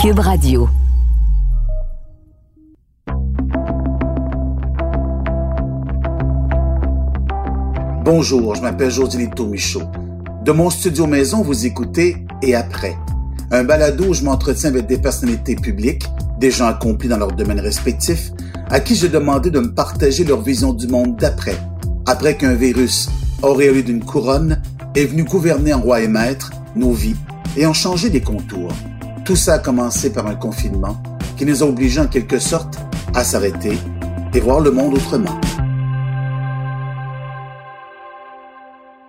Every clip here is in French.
Cube Radio. Bonjour, je m'appelle Josilito Michaud. De mon studio maison, vous écoutez Et après, un balado où je m'entretiens avec des personnalités publiques, des gens accomplis dans leurs domaines respectifs, à qui j'ai demandé de me partager leur vision du monde d'après, après qu'un virus, auréolé d'une couronne, est venu gouverner en roi et maître nos vies et en changer des contours. Tout ça a commencé par un confinement qui nous a obligés en quelque sorte à s'arrêter et voir le monde autrement.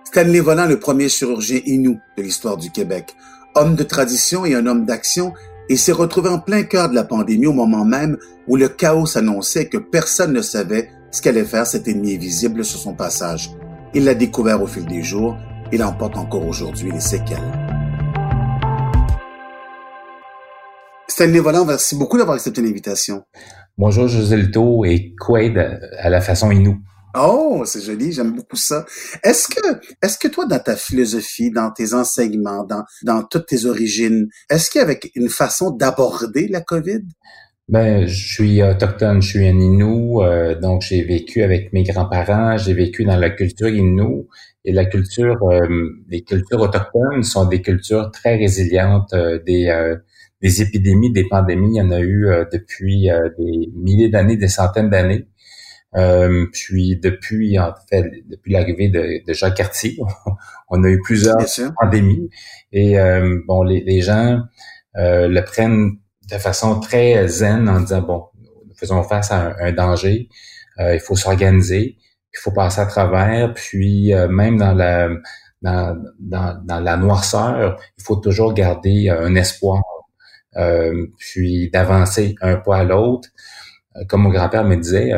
Stanley Volant, le premier chirurgien inou de l'histoire du Québec, homme de tradition et un homme d'action, il s'est retrouvé en plein cœur de la pandémie au moment même où le chaos s'annonçait que personne ne savait ce qu'allait faire cet ennemi invisible sur son passage. Il l'a découvert au fil des jours, il en porte encore aujourd'hui les séquelles. Stanley Volant, merci beaucoup d'avoir accepté l'invitation. Bonjour José Lito et Quaid à la façon Inou. Oh, c'est joli, j'aime beaucoup ça. Est-ce que, est-ce que toi, dans ta philosophie, dans tes enseignements, dans, dans toutes tes origines, est-ce qu'il y avait une façon d'aborder la COVID? Ben, je suis autochtone, je suis un Inou, euh, donc j'ai vécu avec mes grands-parents, j'ai vécu dans la culture Inou, et la culture, euh, les cultures autochtones sont des cultures très résilientes, euh, des, des épidémies, des pandémies, il y en a eu depuis des milliers d'années, des centaines d'années. Euh, puis depuis, en fait, depuis l'arrivée de, de, Jacques Cartier, on a eu plusieurs pandémies. Et euh, bon, les, les gens euh, le prennent de façon très zen en disant bon, nous faisons face à un, danger, il faut s'organiser, il faut passer à travers. Puis même dans la dans, dans, dans, la noirceur, il faut toujours garder un espoir, puis d'avancer un pas à l'autre. Comme mon grand-père me disait,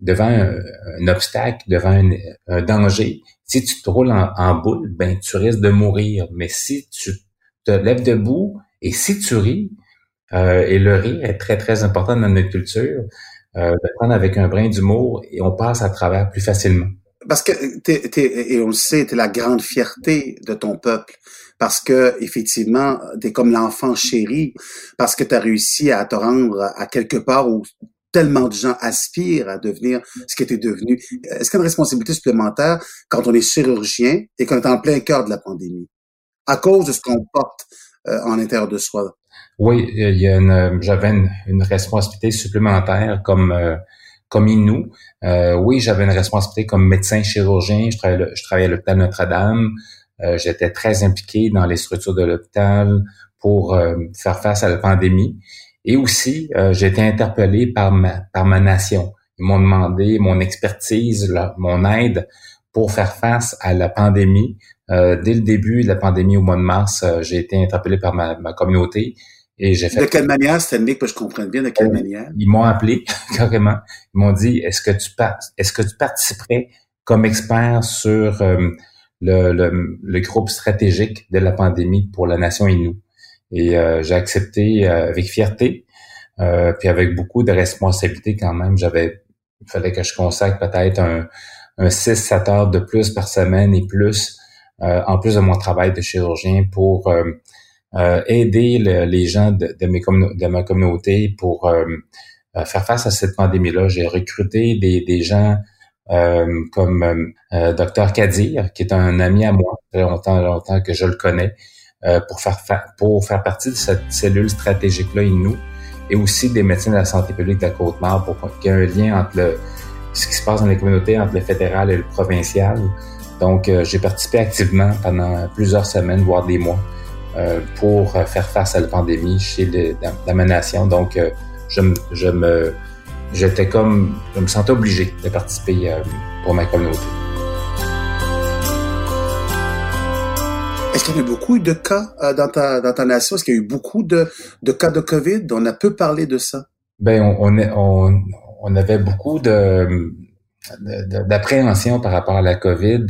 devant un, obstacle, devant un, danger, si tu te roules en, boule, ben tu risques de mourir. Mais si tu te lèves debout et si tu ris, euh, et le rire est très très important dans notre culture, euh, de prendre avec un brin d'humour et on passe à travers plus facilement. Parce que et on le sait, t'es la grande fierté de ton peuple parce que effectivement, t'es comme l'enfant chéri, parce que tu as réussi à te rendre à quelque part où tellement de gens aspirent à devenir ce qui était devenu. Est-ce qu'il y a une responsabilité supplémentaire quand on est chirurgien et qu'on est en plein cœur de la pandémie, à cause de ce qu'on porte euh, en l'intérieur de soi? Oui, il y a une, j'avais une, responsabilité supplémentaire comme euh, comme Inou. Euh, oui, j'avais une responsabilité comme médecin chirurgien. Je travaillais, je travaillais à l'hôpital Notre-Dame. Euh, j'étais très impliqué dans les structures de l'hôpital pour faire face à la pandémie. Et aussi, euh, j'ai été interpellé par ma, par ma nation. Ils m'ont demandé mon expertise, mon aide pour faire face à la pandémie. Euh, dès le début de la pandémie au mois de mars, euh, j'ai été interpellé par ma, ma communauté et j'ai fait. De quelle manière, Stanley, que je comprenne bien de quelle manière? Ils m'ont appelé carrément. Ils m'ont dit est-ce que tu est-ce que tu participerais comme expert sur euh, le, le, le, groupe stratégique de la pandémie pour la nation Innu et euh, j'ai accepté euh, avec fierté, euh, puis avec beaucoup de responsabilité quand même. J'avais, il fallait que je consacre peut-être un, un 6-7 heures de plus par semaine et plus, en plus de mon travail de chirurgien pour aider les gens de, de, mes de ma communauté pour faire face à cette pandémie-là. J'ai recruté des, des gens comme euh, Dr Kadir, qui est un ami à moi, très longtemps, longtemps que je le connais, euh, pour faire pour faire partie de cette cellule stratégique-là, nous, et aussi des médecins de la santé publique de la Côte-Nord pour qu'il y ait un lien entre le, ce qui se passe dans les communautés, entre le fédéral et le provincial. Donc, euh, j'ai participé activement pendant plusieurs semaines, voire des mois, euh, pour faire face à la pandémie chez les, dans, ma nation. Donc, je, je me, j'étais comme, je me sentais obligé de participer pour ma communauté. Est-ce qu'il y a eu beaucoup de cas euh, dans, ta, dans ta nation? Est-ce qu'il y a eu beaucoup de, de cas de COVID? On a peu parlé de ça. Ben, on, on, on avait beaucoup de, d'appréhension par rapport à la COVID,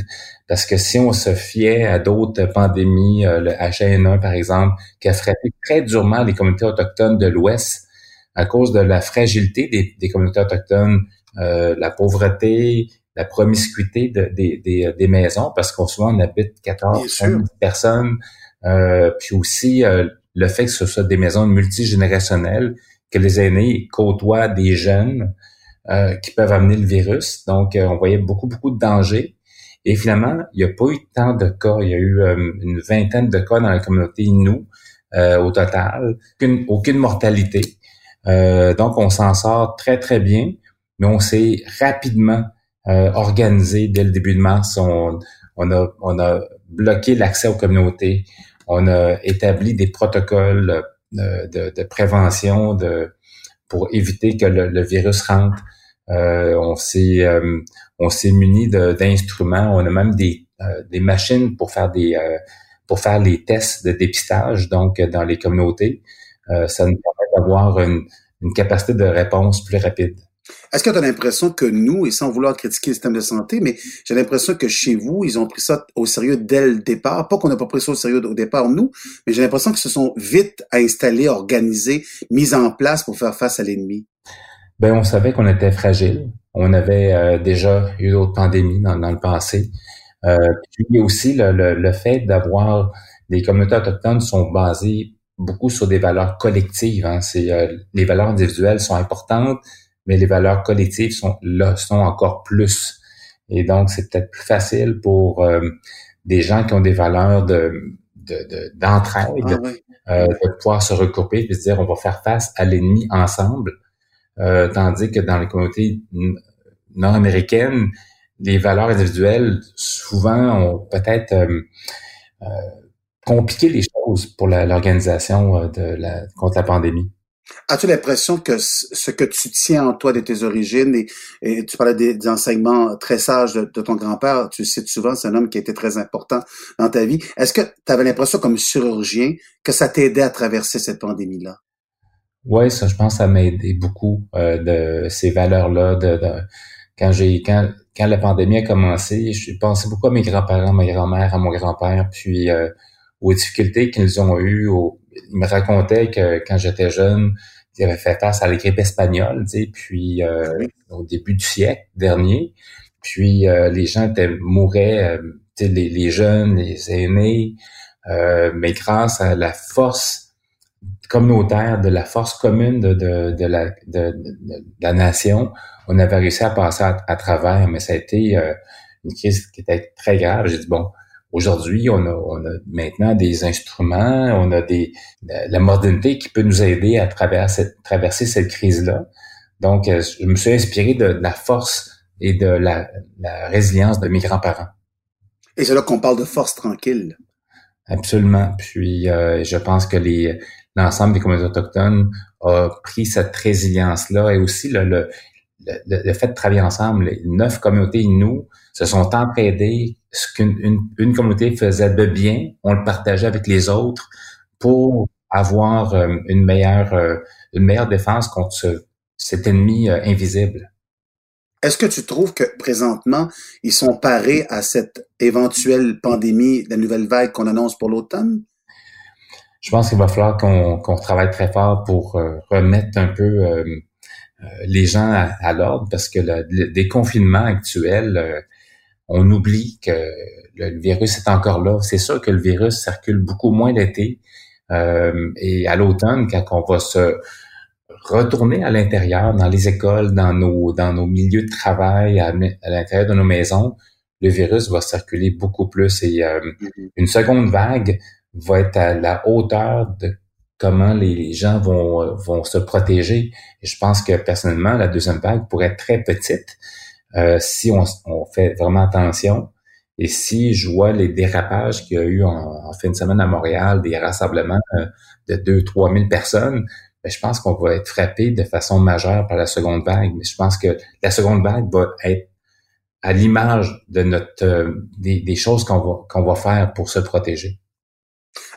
parce que si on se fiait à d'autres pandémies, euh, le H1N1 par exemple, qui a frappé très durement les communautés autochtones de l'Ouest à cause de la fragilité des, des communautés autochtones, euh, la pauvreté, la promiscuité de, des, des, des, maisons, parce qu'on souvent on habite 14, 15 personnes, euh, puis aussi euh, le fait que ce soit des maisons multigénérationnelles, que les aînés côtoient des jeunes euh, qui peuvent amener le virus. Donc, euh, on voyait beaucoup, beaucoup de dangers. Et finalement, il n'y a pas eu tant de cas. Il y a eu euh, une vingtaine de cas dans la communauté nous au total. Aucune, aucune mortalité. Donc, on s'en sort très, très bien. Mais on s'est rapidement organisé dès le début de mars. On, on, a, on a bloqué l'accès aux communautés. On a établi des protocoles de, de prévention de, pour éviter que le, virus rentre. Euh, on s'est euh, on s'est muni d'instruments. On a même des, euh, des machines pour faire des pour faire les tests de dépistage. Donc dans les communautés, ça nous permet d'avoir une, une capacité de réponse plus rapide. Est-ce que tu as l'impression que nous, et sans vouloir critiquer le système de santé, mais j'ai l'impression que chez vous, ils ont pris ça au sérieux dès le départ? Pas qu'on n'a pas pris ça au sérieux au départ, nous, mais j'ai l'impression qu'ils se sont vite installés, organisés, mis en place pour faire face à l'ennemi. Ben, on savait qu'on était fragile. On avait euh, déjà eu d'autres pandémies dans, le passé. Euh, puis aussi le, le, fait d'avoir des communautés autochtones sont basées beaucoup sur des valeurs collectives. Hein. C'est euh, les valeurs individuelles sont importantes, mais les valeurs collectives sont là, sont encore plus. Et donc, c'est peut-être plus facile pour euh, des gens qui ont des valeurs de d'entraide de, ah euh, de pouvoir se regrouper et se dire on va faire face à l'ennemi ensemble. Euh, tandis que dans les communautés nord-américaines, les valeurs individuelles souvent ont peut-être compliqué les choses pour l'organisation de la, contre la pandémie. As-tu l'impression que ce que tu tiens en toi de tes origines, et, tu parlais des, enseignements très sages de, ton grand-père, tu le cites souvent, c'est un homme qui a été très important dans ta vie. Est-ce que tu avais l'impression comme chirurgien que ça t'aidait à traverser cette pandémie-là? Oui, ça, je pense, ça m'a aidé beaucoup euh, de ces valeurs-là. De, quand j'ai quand, quand la pandémie a commencé, je pensais beaucoup à mes grands-parents, ma grand-mère, à mon grand-père, puis euh, aux difficultés qu'ils ont eues, aux, il me racontait que quand j'étais jeune, il avait fait face à la grippe espagnole, tu sais, puis euh, au début du siècle dernier. Puis euh, les gens étaient, mouraient, euh, tu sais, les, les, jeunes, les aînés, mais grâce à la force communautaire, de la force commune de, de, de, la, de, la nation, on avait réussi à passer à, à travers, mais ça a été une crise qui était très grave. J'ai dit, bon, Aujourd'hui, on a, maintenant des instruments, on a des la modernité qui peut nous aider à travers cette, traverser cette crise-là. Donc, euh, je me suis inspiré de, la force et de la, résilience de mes grands-parents. Et c'est là qu'on parle de force tranquille. Absolument. Puis, euh, je pense que les l'ensemble des communautés autochtones a pris cette résilience-là et aussi le, le, le, fait de travailler ensemble. Les neuf communautés nous se sont entraidées. Ce qu'une une, communauté faisait de bien, on le partageait avec les autres pour avoir euh, une meilleure euh, une meilleure défense contre cet ennemi euh, invisible. Est-ce que tu trouves que présentement, ils sont parés à cette éventuelle pandémie, la nouvelle vague qu'on annonce pour l'automne? Je pense qu'il va falloir qu'on travaille très fort pour remettre un peu les gens à, l'ordre parce que le déconfinement actuel, on oublie que le, virus est encore là. C'est sûr que le virus circule beaucoup moins l'été euh, et à l'automne, quand on va se retourner à l'intérieur, dans les écoles, dans nos dans nos milieux de travail, à, l'intérieur de nos maisons, le virus va circuler beaucoup plus et euh, mm-hmm. une seconde vague va être à la hauteur de comment les gens vont vont se protéger. Je pense que personnellement, la deuxième vague pourrait être très petite euh, si on, fait vraiment attention. Et si je vois les dérapages qu'il y a eu en, fin de semaine à Montréal, des rassemblements euh, de 2-3 000 personnes, ben, je pense qu'on va être frappé de façon majeure par la seconde vague. Mais je pense que la seconde vague va être à l'image de notre euh, des, choses qu'on va qu'on va faire pour se protéger.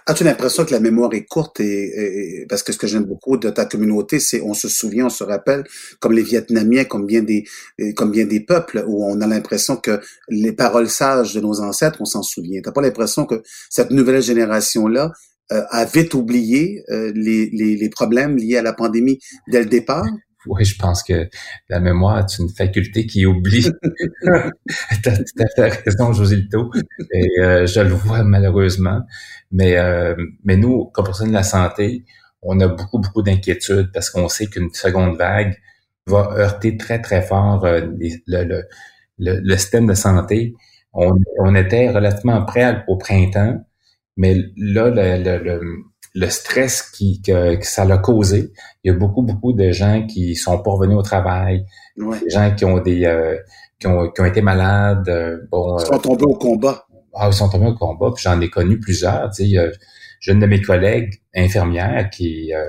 As-tu l'impression que la mémoire est courte et, parce que ce que j'aime beaucoup de ta communauté, c'est on se souvient, on se rappelle, comme les Vietnamiens, comme bien des, comme bien des peuples, où on a l'impression que les paroles sages de nos ancêtres, on s'en souvient. T'as pas l'impression que cette nouvelle génération-là euh, a vite oublié euh, les, les, les, problèmes liés à la pandémie dès le départ? Oui, je pense que la mémoire est une faculté qui oublie. tu as tout à fait raison, Josilto. Et euh, je le vois malheureusement. Mais, euh, mais nous, comme personne de la santé, on a beaucoup, beaucoup d'inquiétudes parce qu'on sait qu'une seconde vague va heurter très, très fort euh, le, le, le, système de santé. On, on était relativement prêt au printemps, mais là, le, le stress qui, que, ça l'a causé. Il y a beaucoup, beaucoup de gens qui sont pas revenus au travail, des gens qui ont des euh, qui, ont, qui ont été malades. Euh, bon, ils sont tombés au combat. Ah, ils sont tombés au combat, puis j'en ai connu plusieurs. Tu sais, j'ai une de mes collègues infirmières qui, euh,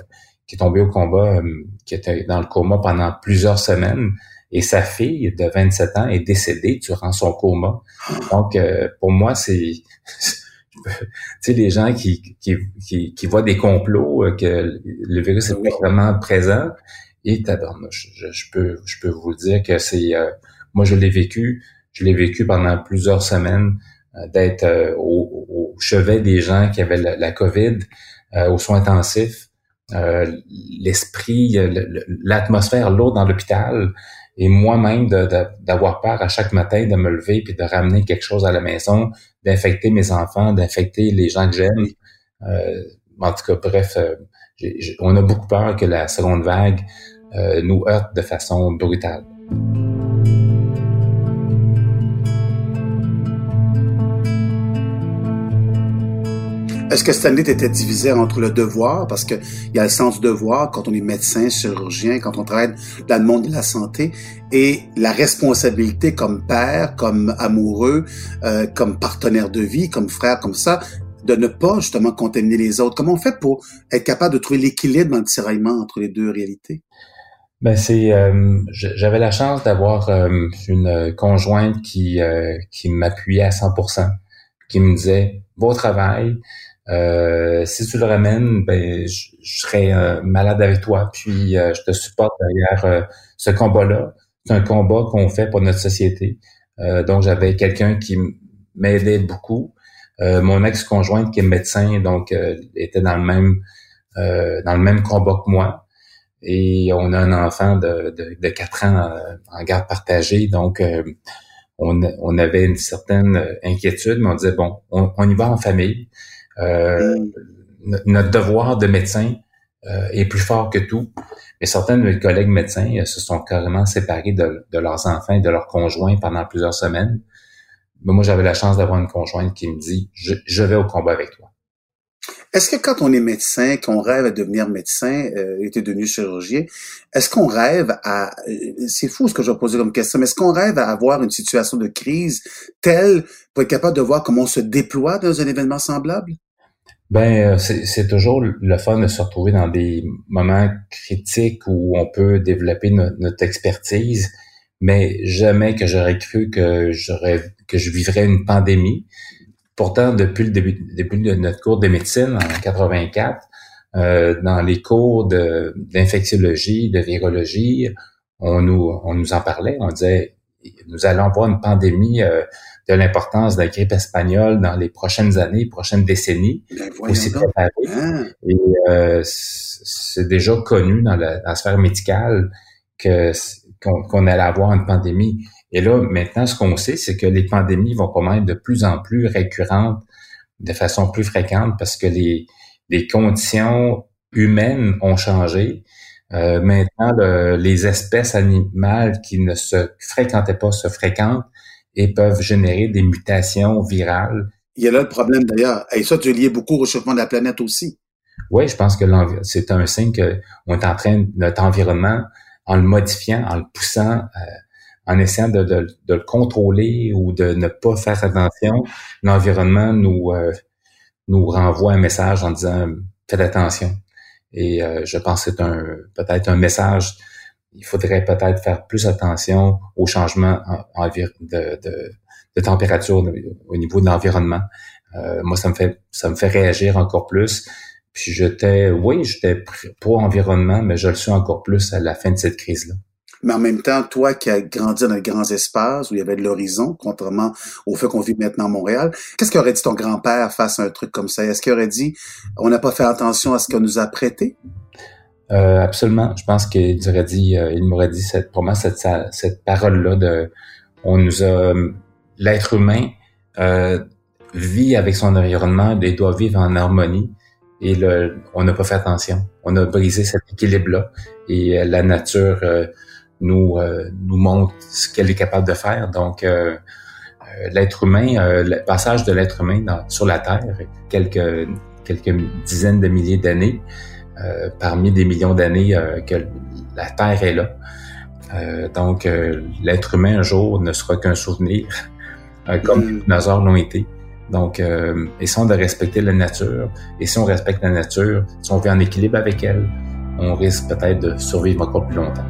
qui est tombée au combat, qui était dans le coma pendant plusieurs semaines. Et sa fille de 27 ans est décédée durant son coma. Ah. Donc, pour moi, c'est sais, les gens qui, qui, qui, qui, voient des complots, euh, que le virus est vraiment présent, et je, je, peux, je peux vous dire que c'est, euh, moi je l'ai vécu, je l'ai vécu pendant plusieurs semaines euh, d'être au, au, chevet des gens qui avaient la, COVID, aux soins intensifs, l'esprit, l'atmosphère lourde dans l'hôpital, et moi-même d'avoir peur à chaque matin de me lever puis de ramener quelque chose à la maison, d'infecter mes enfants, d'infecter les gens que j'aime. Euh, en tout cas, bref, euh, on a beaucoup peur que la seconde vague euh, nous heurte de façon brutale. Est-ce que cette année, tu étais divisé entre le devoir, parce qu'il y a le sens du devoir quand on est médecin, chirurgien, quand on travaille dans le monde de la santé, et la responsabilité comme père, comme amoureux, euh, comme partenaire de vie, comme frère, comme ça, de ne pas justement contaminer les autres. Comment on fait pour être capable de trouver l'équilibre dans le tiraillement entre les deux réalités? Ben c'est, euh, j'avais la chance d'avoir euh, une conjointe qui qui m'appuyait à 100%, qui me disait beau travail, euh, si tu le ramènes, ben, je, serai euh, malade avec toi, puis euh, je te supporte derrière ce combat-là. C'est un combat qu'on fait pour notre société. donc, j'avais quelqu'un qui m'aidait beaucoup. mon ex-conjointe qui est médecin, donc était dans le même dans le même combat que moi. Et on a un enfant de, de, de 4 ans en garde partagée, donc on, on, avait une certaine inquiétude, mais on disait, bon, on, on y va en famille. Euh, notre devoir de médecin euh, est plus fort que tout. Mais certains de mes collègues médecins euh, se sont carrément séparés de, leurs enfants et de leurs conjoints pendant plusieurs semaines. Mais moi, j'avais la chance d'avoir une conjointe qui me dit je, vais au combat avec toi. Est-ce que quand on est médecin, qu'on rêve à devenir médecin, euh, était devenu chirurgien, est-ce qu'on rêve à, c'est fou ce que je vais poser comme question, mais est-ce qu'on rêve à avoir une situation de crise telle pour être capable de voir comment on se déploie dans un événement semblable? Ben, euh, c'est toujours le fun de se retrouver dans des moments critiques où on peut développer notre expertise, mais jamais que j'aurais cru que j'aurais que je vivrais une pandémie. Pourtant, depuis le début, début de notre cours de médecine en 84, euh, dans les cours d'infectiologie, de, virologie, on nous on nous en parlait, on disait nous allons avoir une pandémie euh, de l'importance de la grippe espagnole dans les prochaines années, prochaines décennies. Ben, aussi préparé. Ah. Et euh, c'est déjà connu dans la, sphère médicale que qu'on allait avoir une pandémie. Et là, maintenant, ce qu'on sait, c'est que les pandémies vont être de plus en plus récurrentes de façon plus fréquente parce que les, les conditions humaines ont changé. Euh, maintenant, les espèces animales qui ne se fréquentaient pas se fréquentent et peuvent générer des mutations virales. Il y a là le problème d'ailleurs. Et ça, tu es lié beaucoup au réchauffement de la planète aussi. Oui, je pense que c'est un signe qu'on est en train, notre environnement, en le modifiant, en le poussant, euh, en essayant de, de, de, le contrôler ou de ne pas faire attention, l'environnement nous, euh, nous renvoie un message en disant faites attention. Et euh, je pense que c'est un peut-être un message il faudrait peut-être faire plus attention aux changements de, température au niveau de l'environnement. Euh, moi, ça me fait réagir encore plus. Puis j'étais, oui, j'étais pro environnement, mais je le suis encore plus à la fin de cette crise-là. Mais en même temps, toi qui as grandi dans les grands espaces où il y avait de l'horizon, contrairement au fait qu'on vit maintenant à Montréal, qu'est-ce qu'aurait dit ton grand-père face à un truc comme ça? Est-ce qu'il aurait dit, on n'a pas fait attention à ce qu'on nous a prêté? Euh, absolument. Je pense qu'il aurait dit, euh, il m'aurait dit cette, pour moi cette, cette parole-là de, on nous a, l'être humain euh, vit avec son environnement et doit vivre en harmonie. Et le, on n'a pas fait attention. On a brisé cet équilibre-là. Et la nature nous nous montre ce qu'elle est capable de faire. Donc l'être humain, le passage de l'être humain dans, sur la Terre, quelques quelques dizaines de milliers d'années, euh, parmi des millions d'années euh, que la Terre est là. Euh, donc, l'être humain un jour ne sera qu'un souvenir, comme les mm. dinosaures l'ont été. Donc, essayons de respecter la nature. Et si on respecte la nature, si on vit en équilibre avec elle, on risque peut-être de survivre encore plus longtemps.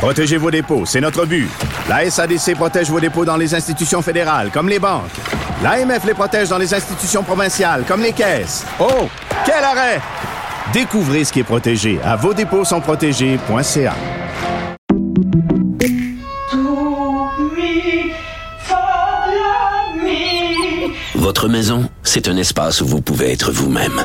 Protégez vos dépôts, c'est notre but. La SADC protège vos dépôts dans les institutions fédérales, comme les banques. L'AMF les protège dans les institutions provinciales, comme les caisses. Oh, quel arrêt! Découvrez ce qui est protégé à vos dépôts sont protégés.ca. Votre maison, c'est un espace où vous pouvez être vous-même.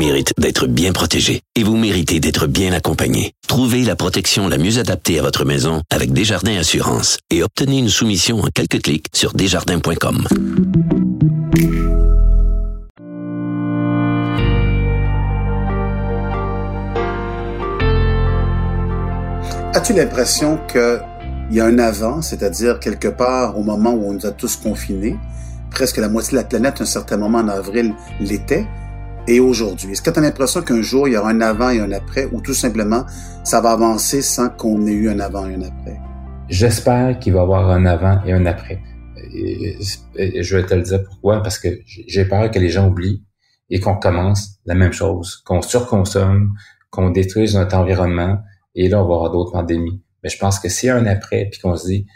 Mérite d'être bien protégée et vous méritez d'être bien accompagné. Trouvez la protection la mieux adaptée à votre maison avec Desjardins Assurance et obtenez une soumission en quelques clics sur desjardins.com. As-tu l'impression qu'il y a un avant, c'est-à-dire quelque part au moment où on nous a tous confinés, presque la moitié de la planète, à un certain moment en avril, l'était, et aujourd'hui? Est-ce que tu as l'impression qu'un jour, il y aura un avant et un après, ou tout simplement, ça va avancer sans qu'on ait eu un avant et un après? J'espère qu'il va y avoir un avant et un après. Je vais te le dire pourquoi, parce que j'ai peur que les gens oublient et qu'on commence la même chose, qu'on surconsomme, qu'on détruise notre environnement, et là, on va avoir d'autres pandémies. Mais je pense que s'il y a un après, puis qu'on se dit,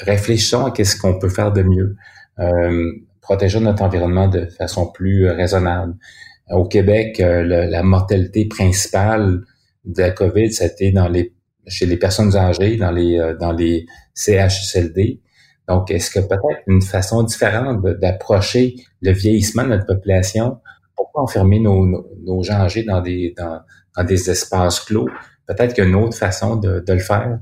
réfléchissons à qu'est-ce qu'on peut faire de mieux, euh, protégeons notre environnement de façon plus raisonnable, au Québec, euh, la mortalité principale de la COVID, c'était dans les chez les personnes âgées, dans les euh, dans les CHSLD. Donc, est-ce que peut-être une façon différente d'approcher le vieillissement de notre population? Pourquoi enfermer nos, nos, gens âgés dans des dans, dans des espaces clos? Peut-être qu'il y a une autre façon de, de le faire.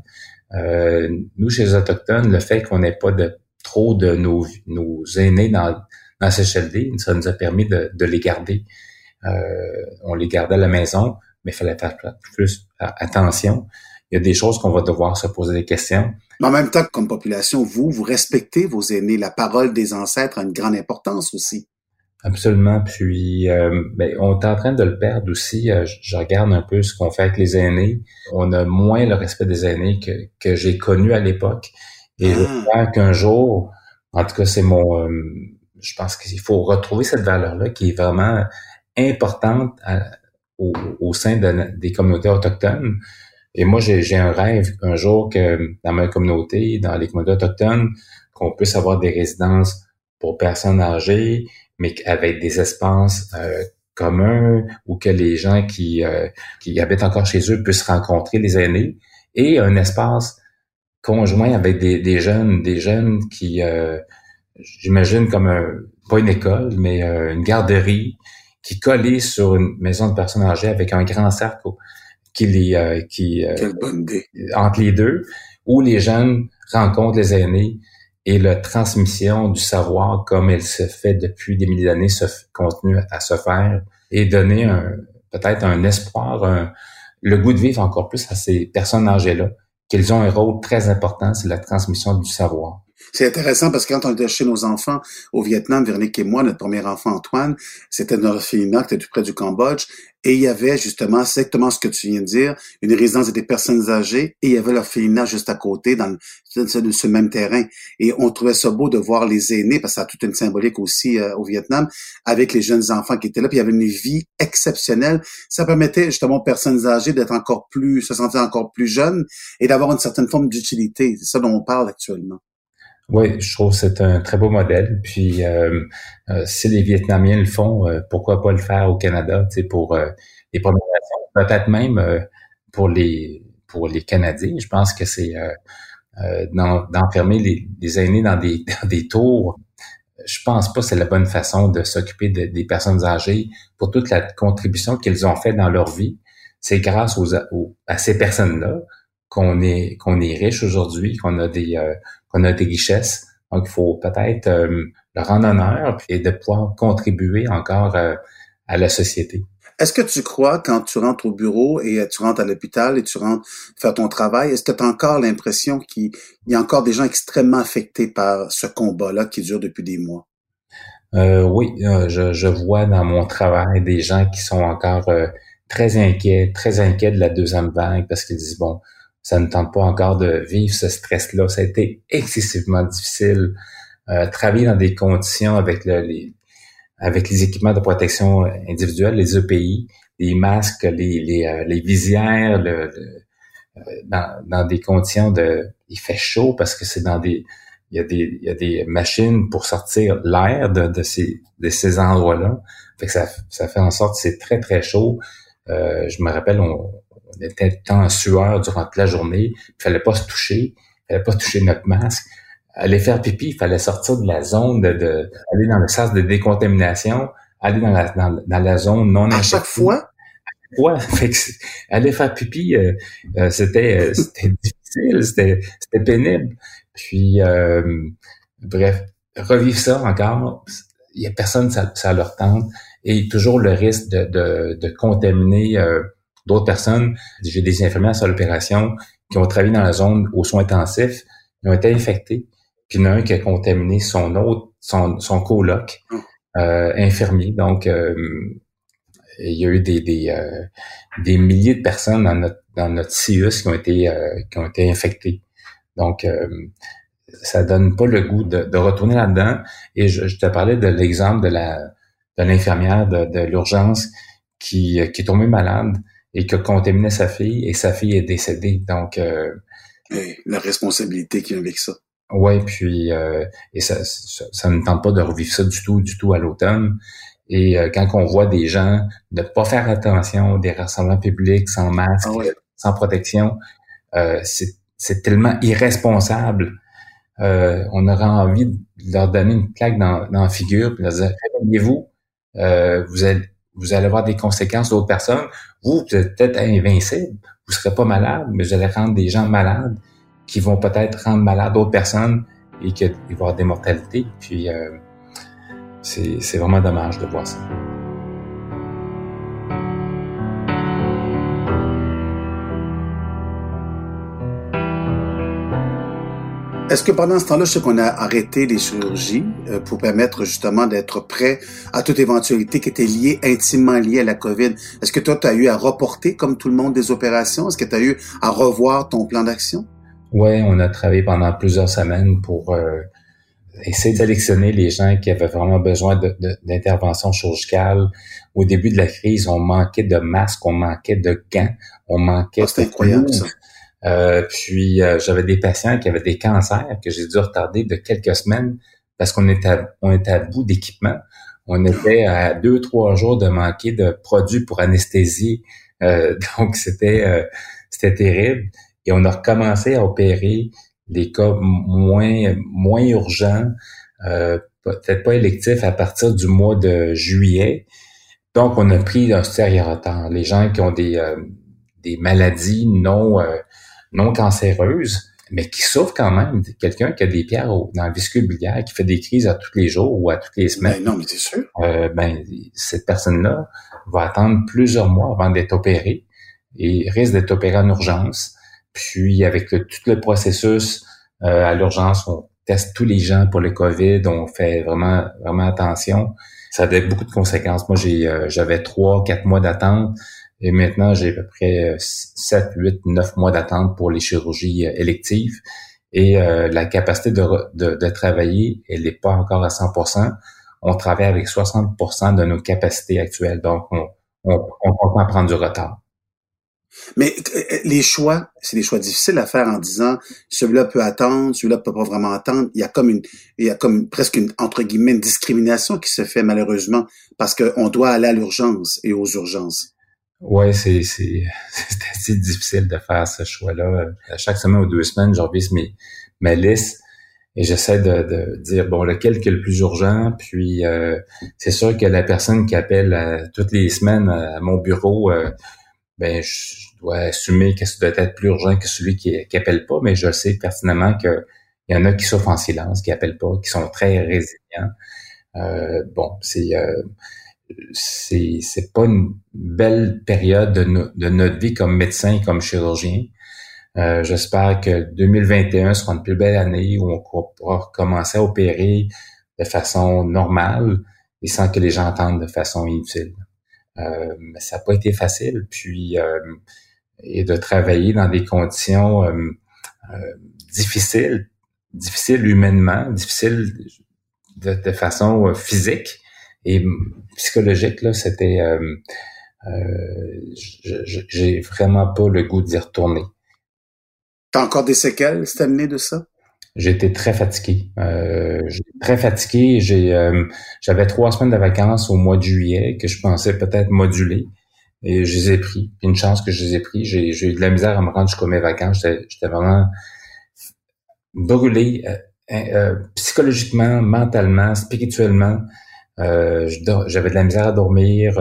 Euh, nous, chez les Autochtones, le fait qu'on n'ait pas de trop de nos, nos aînés dans, dans CHLD, ça nous a permis de, de les garder. Euh, on les gardait à la maison, mais il fallait faire plus attention. Il y a des choses qu'on va devoir se poser des questions. Mais en même temps, comme population, vous, vous respectez vos aînés. La parole des ancêtres a une grande importance aussi. Absolument. Puis, euh, ben, on est en train de le perdre aussi. Euh, je regarde un peu ce qu'on fait avec les aînés. On a moins le respect des aînés que, que j'ai connu à l'époque. Et je ah. qu'un jour, en tout cas, c'est mon... je pense qu'il faut retrouver cette valeur-là qui est vraiment importante au, sein des communautés autochtones. Et moi, j'ai un rêve un jour que dans ma communauté, dans les communautés autochtones, qu'on puisse avoir des résidences pour personnes âgées, mais avec des espaces euh, communs ou que les gens qui, euh, qui habitent encore chez eux puissent rencontrer les aînés et un espace conjoint avec des, des jeunes, des jeunes qui, euh, j'imagine comme un, pas une école, mais une garderie qui collait sur une maison de personnes âgées avec un grand cercle qui les euh, qui euh, entre les deux où les jeunes rencontrent les aînés et la transmission du savoir comme elle se fait depuis des milliers d'années se continue à se faire et donner un peut-être un espoir le goût de vivre encore plus à ces personnes âgées là qu'ils ont un rôle très important c'est la transmission du savoir c'est intéressant parce que quand on était chez nos enfants au Vietnam, Véronique et moi, notre premier enfant Antoine, c'était dans l'orphelinat qui était tout près du Cambodge. Et il y avait justement exactement ce que tu viens de dire, une résidence des personnes âgées, et il y avait l'orphelinat juste à côté, dans ce même terrain. Et on trouvait ça beau de voir les aînés, parce que ça a toute une symbolique aussi euh, au Vietnam, avec les jeunes enfants qui étaient là. Puis il y avait une vie exceptionnelle. Ça permettait justement aux personnes âgées d'être encore plus, se sentir encore plus jeunes et d'avoir une certaine forme d'utilité. C'est ça dont on parle actuellement. Oui, je trouve que c'est un très beau modèle. Puis euh, euh, si les Vietnamiens le font, euh, pourquoi pas le faire au Canada, tu sais, pour les Premières peut-être même pour les pour les Canadiens. Je pense que c'est d'enfermer les, les, aînés dans des, dans des tours. Je pense pas que c'est la bonne façon de s'occuper des personnes âgées pour toute la contribution qu'ils ont fait dans leur vie. C'est grâce aux, à ces personnes-là qu'on est qu'on est riche aujourd'hui, qu'on a des qu'on a des richesses. Donc, il faut peut-être euh, leur rendre honneur et de pouvoir contribuer encore euh, à la société. Est-ce que tu crois, quand tu rentres au bureau et euh, tu rentres à l'hôpital et tu rentres faire ton travail, est-ce que tu as encore l'impression qu'il y a encore des gens extrêmement affectés par ce combat-là qui dure depuis des mois? Euh, oui, je, je, vois dans mon travail des gens qui sont encore très inquiets, très inquiets de la deuxième vague parce qu'ils disent, bon, ça ne tente pas encore de vivre ce stress-là. Ça a été excessivement difficile. Euh, travailler dans des conditions avec le, les avec les équipements de protection individuelle, les EPI, les masques, les, les, euh, les visières, le, euh, dans, dans, des conditions de... Il fait chaud parce que c'est dans des... Il y, a des, il y a des machines pour sortir l'air de, de, ces, de ces endroits-là. Fait que ça, ça fait en sorte que c'est très, très chaud. Euh, je me rappelle, on, on était en sueur durant toute la journée. Il fallait pas se toucher. Il fallait pas toucher notre masque. Aller faire pipi, il fallait sortir de la zone de, de aller dans le sas de décontamination, aller dans la, dans, la zone non À chaque fois? Ouais, fait aller faire pipi, euh, euh, c'était euh, c'était difficile, c'était c'était pénible. Puis bref, revivre ça encore, il y a personne ça, ça leur tente et toujours le risque de, de, de contaminer d'autres personnes. J'ai des infirmières sur l'opération qui ont travaillé dans la zone aux soins intensifs, ils ont été infectés. Puis il y en a un qui a contaminé son autre, son, son coloc, oh. euh, infirmier. Donc, euh, il y a eu des, des, euh, des milliers de personnes dans notre, dans notre CIUS qui ont été, qui ont été infectées. Donc, ça donne pas le goût de, de retourner là-dedans. Et je, je, te parlais de l'exemple de la de l'infirmière de, de l'urgence qui, qui est tombée malade et qui a contaminé sa fille et sa fille est décédée. Donc euh, la responsabilité qui vient avec ça. Ouais, puis euh, et ça, ça, ne tente pas de revivre ça du tout, du tout à l'automne. Et euh, quand on voit des gens ne pas faire attention, des rassemblements publics sans masque, ah sans protection, euh, c'est tellement irresponsable. Euh, on aurait envie de leur donner une claque dans, dans la figure, puis leur dire, réveillez-vous, vous êtes vous allez avoir des conséquences d'autres personnes. Vous, vous êtes peut-être invincible, vous ne serez pas malade, mais vous allez rendre des gens malades qui vont peut-être rendre malades d'autres personnes et qu'il va y avoir des mortalités. Puis euh, c'est vraiment dommage de voir ça. Est-ce que pendant ce temps-là, je sais qu'on a arrêté les chirurgies euh, pour permettre justement d'être prêt à toute éventualité qui était liée, intimement liée à la COVID? Est-ce que toi, tu as eu à reporter, comme tout le monde, des opérations? Est-ce que tu as eu à revoir ton plan d'action? Oui, on a travaillé pendant plusieurs semaines pour euh, essayer de sélectionner les gens qui avaient vraiment besoin d'intervention chirurgicale. Au début de la crise, on manquait de masques, on manquait de gants, on manquait ah, de... incroyable, ça. Euh, puis euh, j'avais des patients qui avaient des cancers que j'ai dû retarder de quelques semaines parce qu'on était à, on était à bout d'équipement. On était à deux trois jours de manquer de produits pour anesthésie. Euh, donc c'était c'était terrible. Et on a recommencé à opérer les cas moins moins urgents, peut-être pas électifs à partir du mois de juillet. Donc on a pris un sérieux retard. Les gens qui ont des des maladies non non cancéreuse, mais qui souffre quand même. Quelqu'un qui a des pierres dans le viscule qui fait des crises à tous les jours ou à toutes les semaines. Ben non, mais c'est sûr. Euh, ben, cette personne-là va attendre plusieurs mois avant d'être opérée et risque d'être opérée en urgence. Puis, avec tout le processus euh, à l'urgence, on teste tous les gens pour le COVID, on fait vraiment, vraiment attention. Ça a beaucoup de conséquences. Moi, j'ai, euh, j'avais trois, quatre mois d'attente. Et maintenant, j'ai à peu près 7, 8, 9 mois d'attente pour les chirurgies euh, électives. Et euh, la capacité de, de, de travailler, elle n'est pas encore à 100% On travaille avec 60% de nos capacités actuelles. Donc, on, on, on prendre du retard. Mais euh, les choix, c'est des choix difficiles à faire en disant celui-là peut attendre, celui-là peut pas vraiment attendre. Il y a comme une, il y a comme presque une entre guillemets une discrimination qui se fait malheureusement parce qu'on doit aller à l'urgence et aux urgences. Ouais, c'est c'est assez difficile de faire ce choix-là. Chaque semaine ou deux semaines, je revise mes ma liste et j'essaie de, de, dire bon lequel qui est le plus urgent? Puis euh, c'est sûr que la personne qui appelle euh, toutes les semaines à mon bureau, euh, ben je, dois assumer que ça doit être plus urgent que celui qui, qui appelle pas, mais je sais pertinemment que il y en a qui souffrent en silence, qui appellent pas, qui sont très résilients. bon, c'est c'est c'est pas une belle période de, notre vie comme médecin, comme chirurgien. Euh, j'espère que 2021 sera une plus belle année où on pourra commencer à opérer de façon normale et sans que les gens entendent de façon inutile. Euh, mais ça n'a pas été facile. Puis euh, et de travailler dans des conditions difficiles, difficiles humainement, difficiles de, de façon physique et psychologique. Là, c'était j'ai vraiment pas le goût d'y retourner. T'as encore des séquelles cette année de ça? J'étais très fatigué. Euh, très fatigué. J'ai, euh, j'avais trois semaines de vacances au mois de juillet que je pensais peut-être moduler. Et je les ai pris. une chance que je les ai pris. J'ai, eu de la misère à me rendre jusqu'à mes vacances. J'étais, j'étais vraiment brûlé euh, euh psychologiquement, mentalement, spirituellement. Euh, j'avais de la misère à dormir.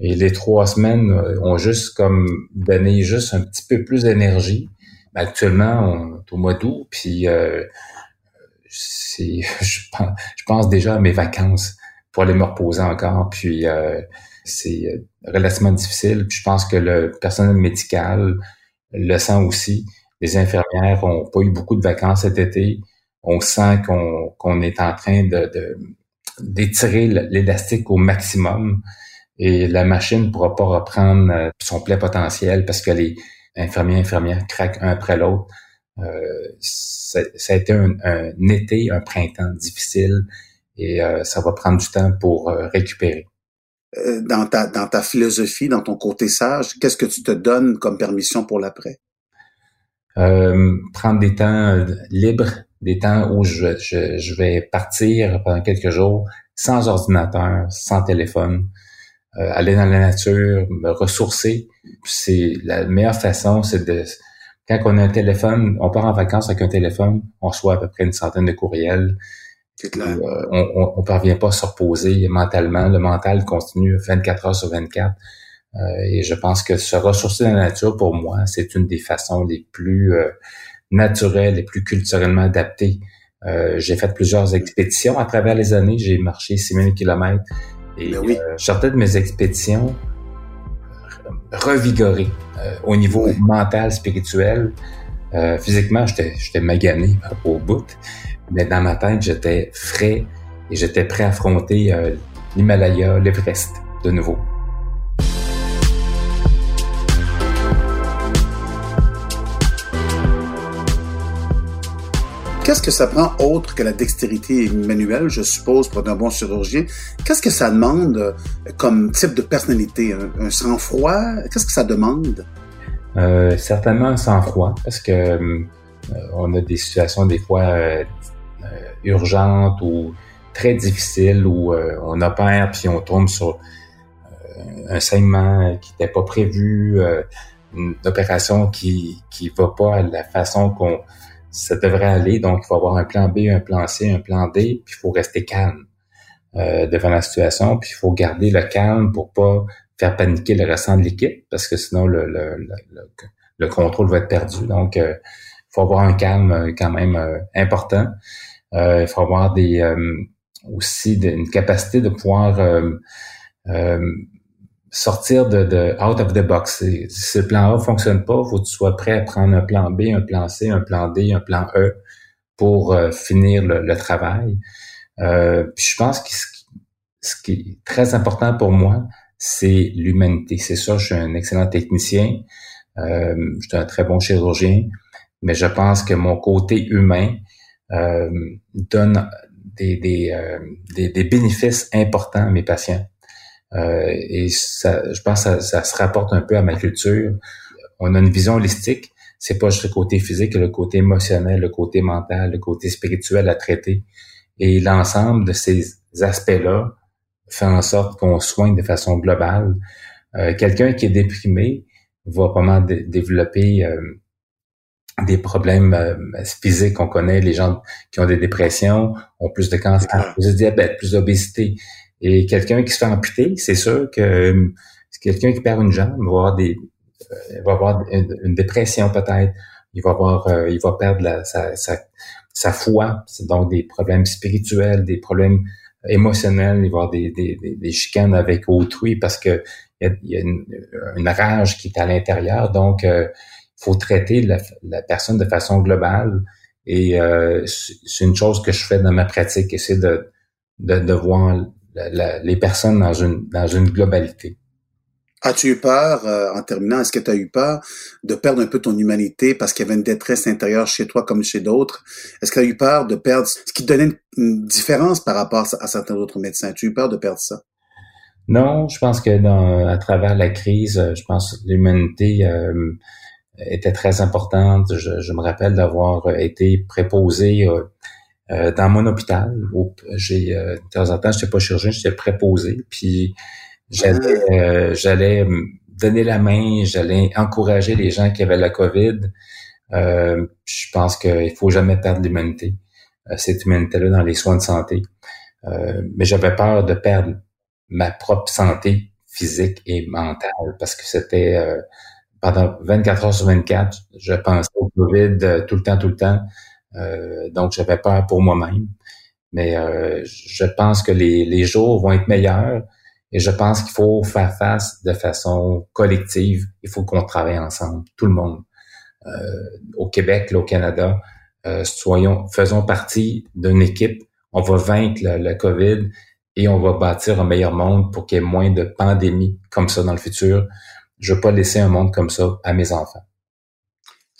et les trois semaines ont juste comme donné juste un petit peu plus d'énergie. Actuellement, on est au mois d'août, puis euh, je, pense, je pense déjà à mes vacances pour aller me reposer encore. Puis euh, c'est euh, relativement difficile. Je pense que le personnel médical le sent aussi. Les infirmières ont pas eu beaucoup de vacances cet été. On sent qu'on, qu'on est en train de, de d'étirer l'élastique au maximum et la machine ne pourra pas reprendre son plein potentiel parce que les, infirmiers, infirmières craquent un après l'autre. Euh, ça, a été un, été, un printemps difficile et euh, ça va prendre du temps pour euh, récupérer. Dans ta, dans ta philosophie, dans ton côté sage, qu'est-ce que tu te donnes comme permission pour l'après? prendre des temps libres, des temps où je, je, je, vais partir pendant quelques jours sans ordinateur, sans téléphone, euh, aller dans la nature, me ressourcer. C'est la meilleure façon, c'est de quand on a un téléphone, on part en vacances avec un téléphone, on reçoit à peu près une centaine de courriels. Euh, on, on, parvient pas à se reposer mentalement. Le mental continue 24 heures sur 24. Euh, et je pense que se ressourcer dans la nature, pour moi, c'est une des façons les plus euh, naturelles, les plus culturellement adaptées. Euh, j'ai fait plusieurs expéditions à travers les années. J'ai marché 6000 kilomètres. Et ben oui. euh, je sortais de mes expéditions revigoré euh, au niveau mental, spirituel. Euh, physiquement, j'étais magané au bout, mais dans ma tête, j'étais frais et j'étais prêt à affronter euh, l'Himalaya, l'Everest de nouveau. Qu'est-ce que ça prend autre que la dextérité manuelle, je suppose, pour un bon chirurgien? Qu'est-ce que ça demande euh, comme type de personnalité? Un, sang-froid? Qu'est-ce que ça demande? Euh, certainement un sang-froid, parce que euh, on a des situations des fois urgentes ou très difficiles où on opère puis on tombe sur un saignement qui n'était pas prévu, une opération qui qui va pas à la façon qu'on ça devrait aller. Donc, il faut avoir un plan B, un plan C, un plan D, puis il faut rester calme euh, devant la situation, puis il faut garder le calme pour pas faire paniquer le restant de l'équipe, parce que sinon le, le, le, le, contrôle va être perdu. Donc, euh, il faut avoir un calme euh, quand même euh, important. il faut avoir des aussi une capacité de pouvoir sortir de, de, out of the box. Si le plan A fonctionne pas, faut que tu sois prêt à prendre un plan B, un plan C, un plan D, un plan E pour euh, finir le, travail. Euh, je pense que ce qui, est très important pour moi, c'est l'humanité. C'est ça, je suis un excellent technicien, euh, je suis un très bon chirurgien, mais je pense que mon côté humain euh, donne des, des, des, des bénéfices importants à mes patients. Euh, et ça, je pense que ça, ça, se rapporte un peu à ma culture. On a une vision holistique. C'est pas juste le côté physique, le côté émotionnel, le côté mental, le côté spirituel à traiter. Et l'ensemble de ces aspects-là fait en sorte qu'on soigne de façon globale. Euh, Quelqu'un qui est déprimé va vraiment développer euh, des problèmes euh, physiques. On connaît les gens qui ont des dépressions, ont plus de cancer, plus de diabète, plus d'obésité. Et quelqu'un qui se fait amputer, c'est sûr que euh, quelqu'un qui perd une jambe va avoir des euh, va avoir une, dépression peut-être. Il va avoir, il va perdre la, sa, sa, sa foi, donc des problèmes spirituels, des problèmes émotionnels, il va avoir des, des, des, chicanes avec autrui parce que il y a, une, une, rage qui est à l'intérieur. Donc, faut traiter la, personne de façon globale. Et euh, c'est une chose que je fais dans ma pratique, c'est de, de, de voir les personnes dans une, dans une globalité. As-tu eu peur, euh, en terminant, est-ce que tu as eu peur de perdre un peu ton humanité parce qu'il y avait une détresse intérieure chez toi comme chez d'autres? Est-ce que tu as eu peur de perdre ce qui te donnait une, différence par rapport à certains autres médecins? As-tu eu peur de perdre ça? Non, je pense que dans, à travers la crise, je pense que l'humanité euh, était très importante. Je, me rappelle d'avoir été préposé euh, euh, dans mon hôpital. Où j'ai euh, de temps en temps, j'étais pas chirurgien, j'étais préposé. Puis j'allais, j'allais donner la main, j'allais encourager les gens qui avaient la COVID. je pense qu'il faut jamais perdre l'humanité, cette humanité-là dans les soins de santé. mais j'avais peur de perdre ma propre santé physique et mentale parce que c'était pendant 24 heures sur 24, je pensais au COVID euh, tout le temps, tout le temps. Euh, donc, j'avais peur pour moi-même. Mais euh, je pense que les, les jours vont être meilleurs et je pense qu'il faut faire face de façon collective. Il faut qu'on travaille ensemble, tout le monde. au Québec, au Canada, soyons, faisons partie d'une équipe. On va vaincre le, le COVID et on va bâtir un meilleur monde pour qu'il y ait moins de pandémies comme ça dans le futur. Je veux pas laisser un monde comme ça à mes enfants.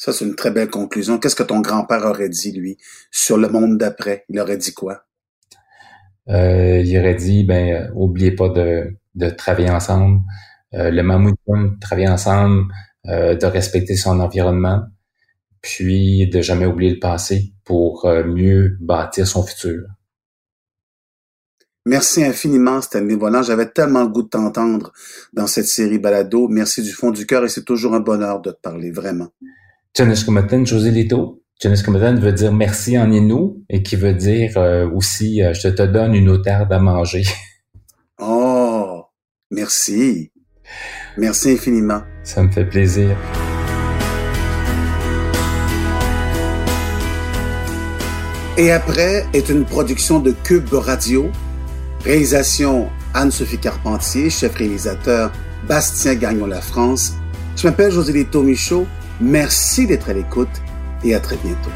Ça, c'est une très belle conclusion. Qu'est-ce que ton grand-père aurait dit, lui, sur le monde d'après? Il aurait dit quoi? Euh, il aurait dit, ben, euh, oubliez pas de, de travailler ensemble. Euh, le mammouth, travailler ensemble, de respecter son environnement, puis de jamais oublier le passé pour mieux bâtir son futur. Merci infiniment, Stanley Volant. J'avais tellement le goût de t'entendre dans cette série Balado. Merci du fond du cœur et c'est toujours un bonheur de te parler, vraiment. Tcheneskomatan, José Lito. Tcheneskomatan veut dire merci en Inou et qui veut dire euh, aussi euh, je te donne une outarde à manger. oh, merci. Merci infiniment. Ça me fait plaisir. Et après est une production de Cube Radio Réalisation Anne-Sophie Carpentier, chef réalisateur Bastien Gagnon La France. Je m'appelle José Lito Michaud. Merci d'être à l'écoute et à très bientôt.